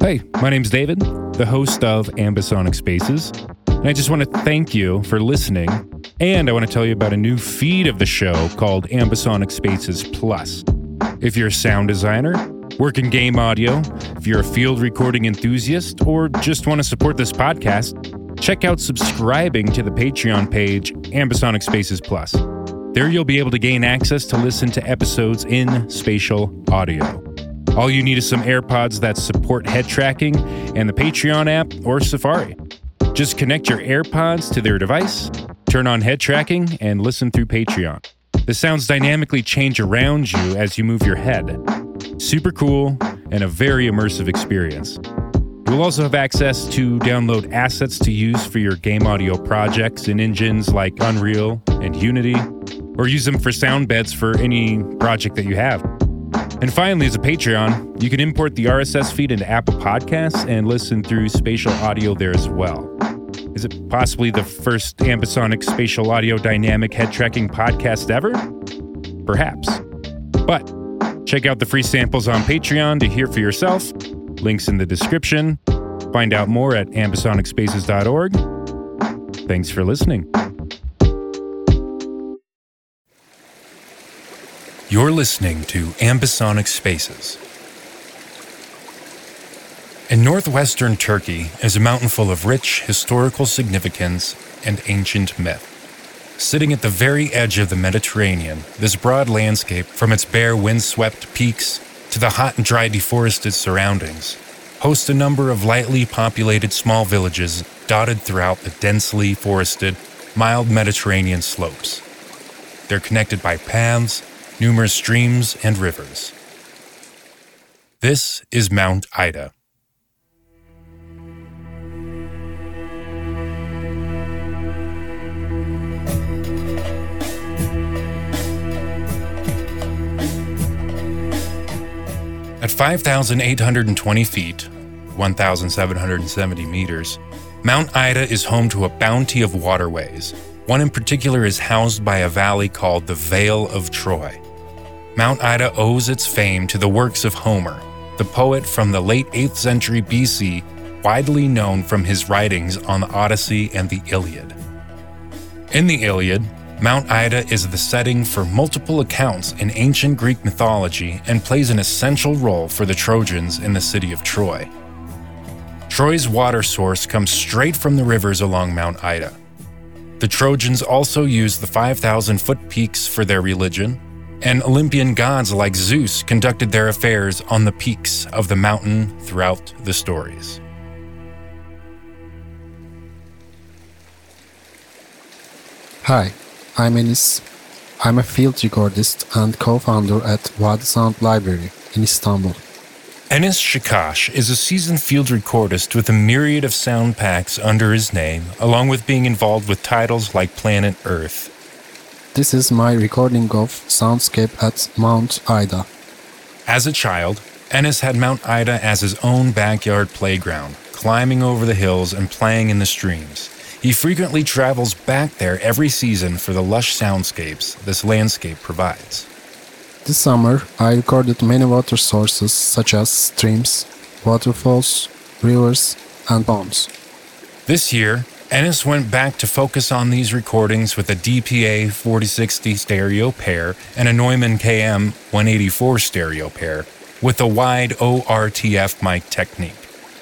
Hey, my name's David, the host of Ambisonic Spaces, and I just want to thank you for listening. And I want to tell you about a new feed of the show called Ambisonic Spaces Plus. If you're a sound designer, work in game audio, if you're a field recording enthusiast, or just want to support this podcast, check out subscribing to the Patreon page, Ambisonic Spaces Plus. There you'll be able to gain access to listen to episodes in spatial audio. All you need is some AirPods that support head tracking and the Patreon app or Safari. Just connect your AirPods to their device, turn on head tracking, and listen through Patreon. The sounds dynamically change around you as you move your head. Super cool and a very immersive experience. You'll also have access to download assets to use for your game audio projects in engines like Unreal and Unity, or use them for sound beds for any project that you have. And finally, as a Patreon, you can import the RSS feed into Apple Podcasts and listen through spatial audio there as well. Is it possibly the first ambisonic spatial audio dynamic head tracking podcast ever? Perhaps. But check out the free samples on Patreon to hear for yourself. Links in the description. Find out more at ambisonicspaces.org. Thanks for listening. You're listening to Ambisonic Spaces. In northwestern Turkey is a mountain full of rich historical significance and ancient myth. Sitting at the very edge of the Mediterranean, this broad landscape, from its bare windswept peaks to the hot and dry deforested surroundings, hosts a number of lightly populated small villages dotted throughout the densely forested, mild Mediterranean slopes. They're connected by paths numerous streams and rivers. This is Mount Ida. At 5,820 feet, 1,770 meters, Mount Ida is home to a bounty of waterways. One in particular is housed by a valley called the Vale of Troy. Mount Ida owes its fame to the works of Homer, the poet from the late 8th century BC, widely known from his writings on the Odyssey and the Iliad. In the Iliad, Mount Ida is the setting for multiple accounts in ancient Greek mythology and plays an essential role for the Trojans in the city of Troy. Troy's water source comes straight from the rivers along Mount Ida. The Trojans also used the 5,000 foot peaks for their religion, and Olympian gods like Zeus conducted their affairs on the peaks of the mountain throughout the stories. Hi, I'm Enis. I'm a field recordist and co founder at Vadi Sound Library in Istanbul. Enis Çakar is a seasoned field recordist with a myriad of sound packs under his name, along with being involved with titles like Planet Earth this is my recording of soundscape at Mount Ida. As a child, Enis had Mount Ida as his own backyard playground, climbing over the hills and playing in the streams. He frequently travels back there every season for the lush soundscapes this landscape provides. This summer, I recorded many water sources such as streams, waterfalls, rivers, and ponds. This year, Enis went back to focus on these recordings with a DPA 4060 stereo pair and a Neumann KM 184 stereo pair with a wide ORTF mic technique,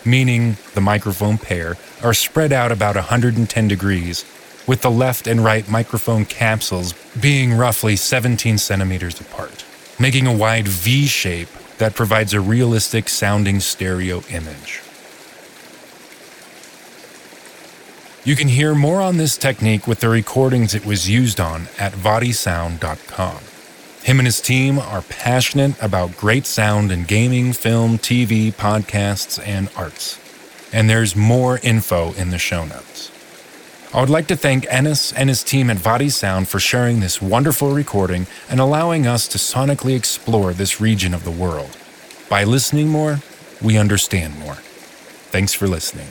meaning the microphone pair are spread out about 110 degrees, with the left and right microphone capsules being roughly 17 centimeters apart, making a wide V shape that provides a realistic sounding stereo image. You can hear more on this technique with the recordings it was used on at vadisound.com. Him and his team are passionate about great sound in gaming, film, TV, podcasts, and arts. And there's more info in the show notes. I would like to thank Enis and his team at Vadi Sound for sharing this wonderful recording and allowing us to sonically explore this region of the world. By listening more, we understand more. Thanks for listening.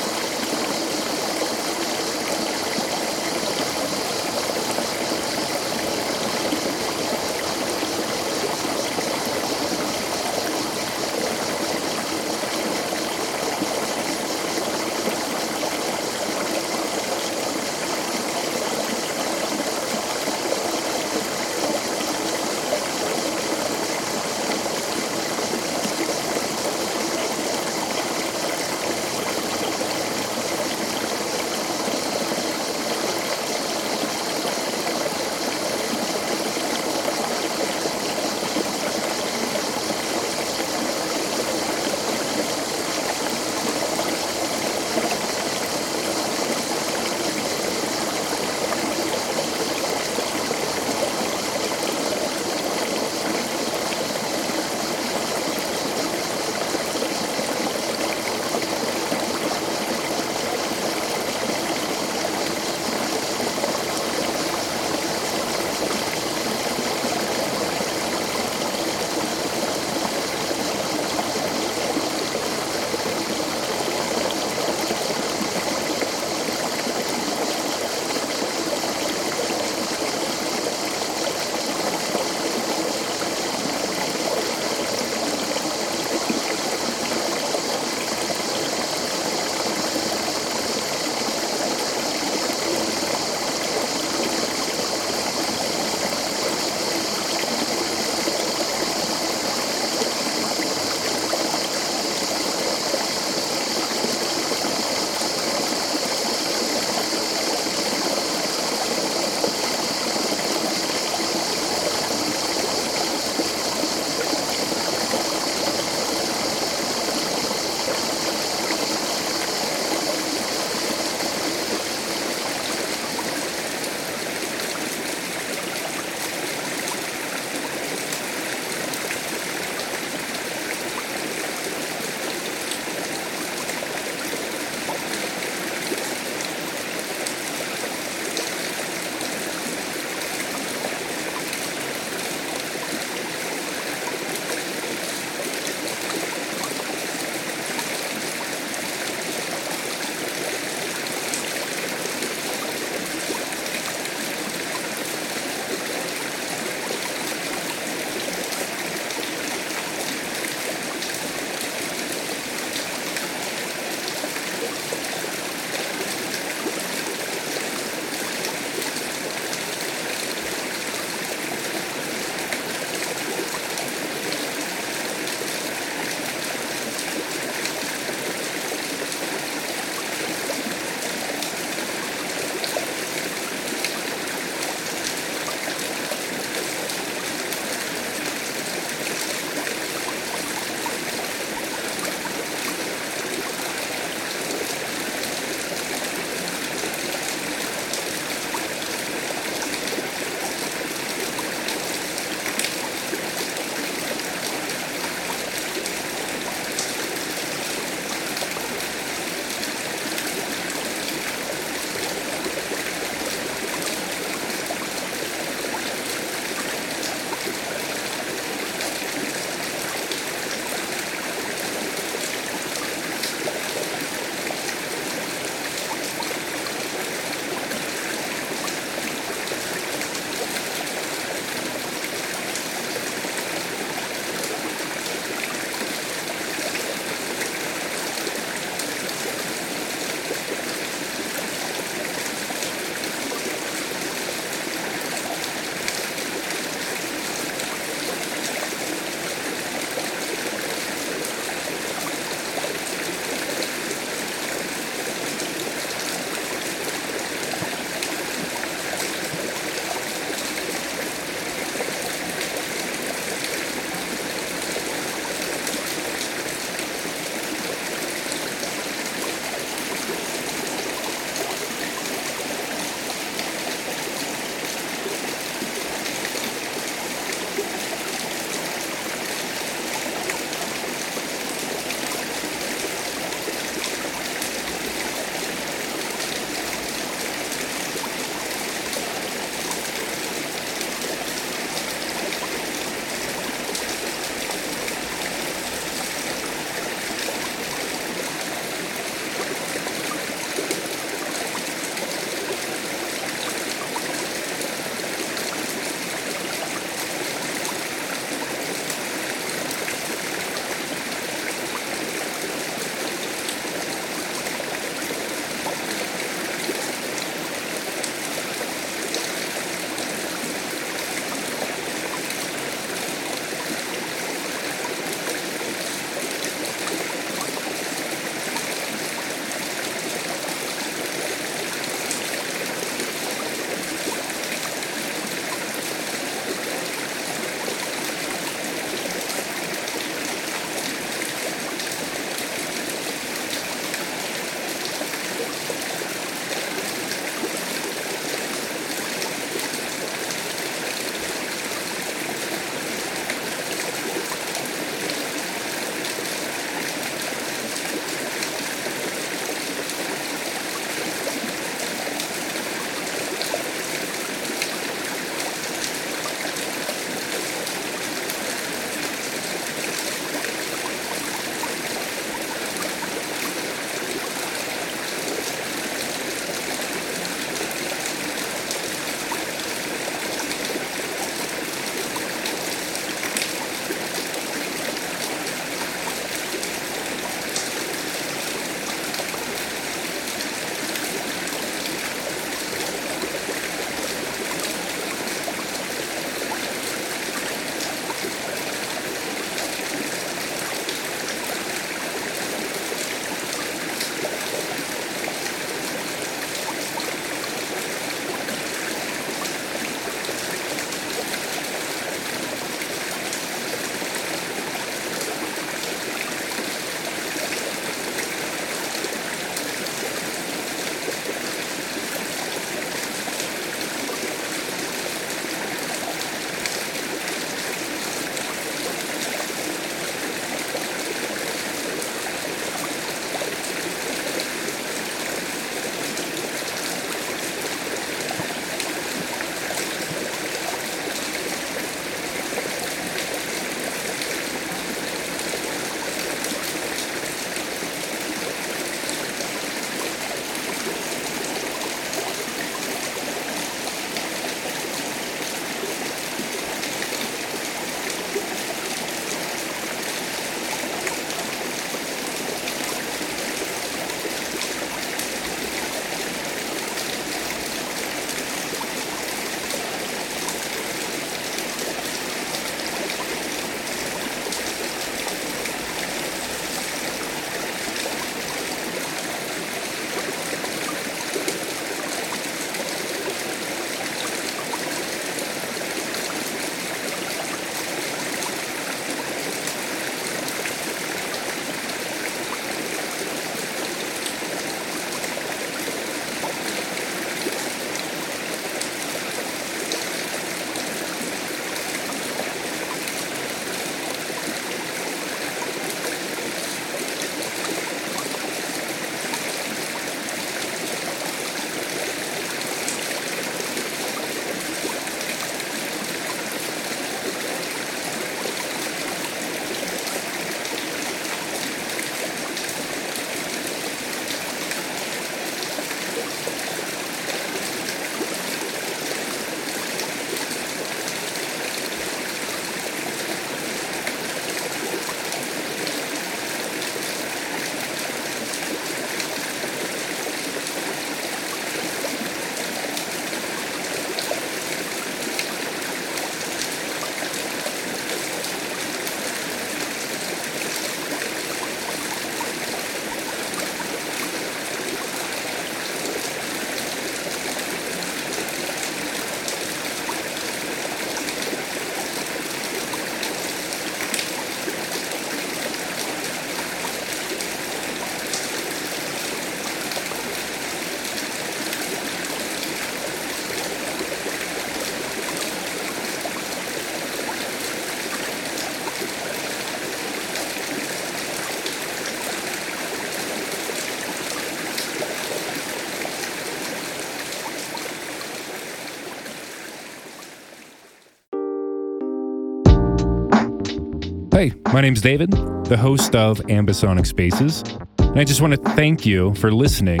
Hey, my name's David, the host of Ambisonic Spaces, and I just want to thank you for listening.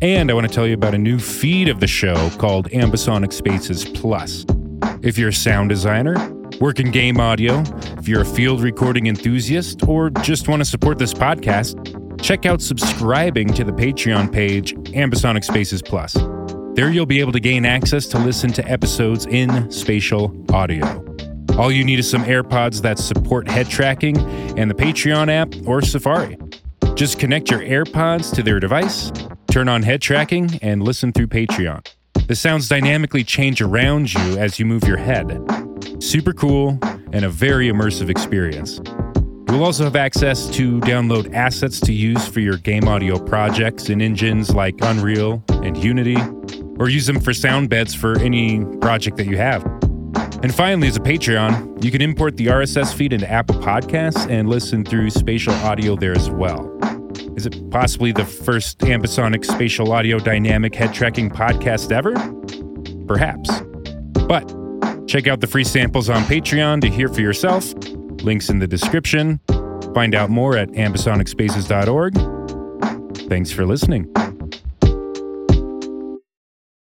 And I want to tell you about a new feed of the show called Ambisonic Spaces Plus. If you're a sound designer, work in game audio, if you're a field recording enthusiast, or just want to support this podcast, check out subscribing to the Patreon page, Ambisonic Spaces Plus. There you'll be able to gain access to listen to episodes in spatial audio. All you need is some AirPods that support head tracking and the Patreon app or Safari. Just connect your AirPods to their device, turn on head tracking, and listen through Patreon. The sounds dynamically change around you as you move your head. Super cool and a very immersive experience. You'll also have access to download assets to use for your game audio projects in engines like Unreal and Unity, or use them for sound beds for any project that you have. And finally, as a Patreon, you can import the RSS feed into Apple Podcasts and listen through spatial audio there as well. Is it possibly the first ambisonic spatial audio dynamic head tracking podcast ever? Perhaps. But check out the free samples on Patreon to hear for yourself. Links in the description. Find out more at ambisonicspaces.org. Thanks for listening.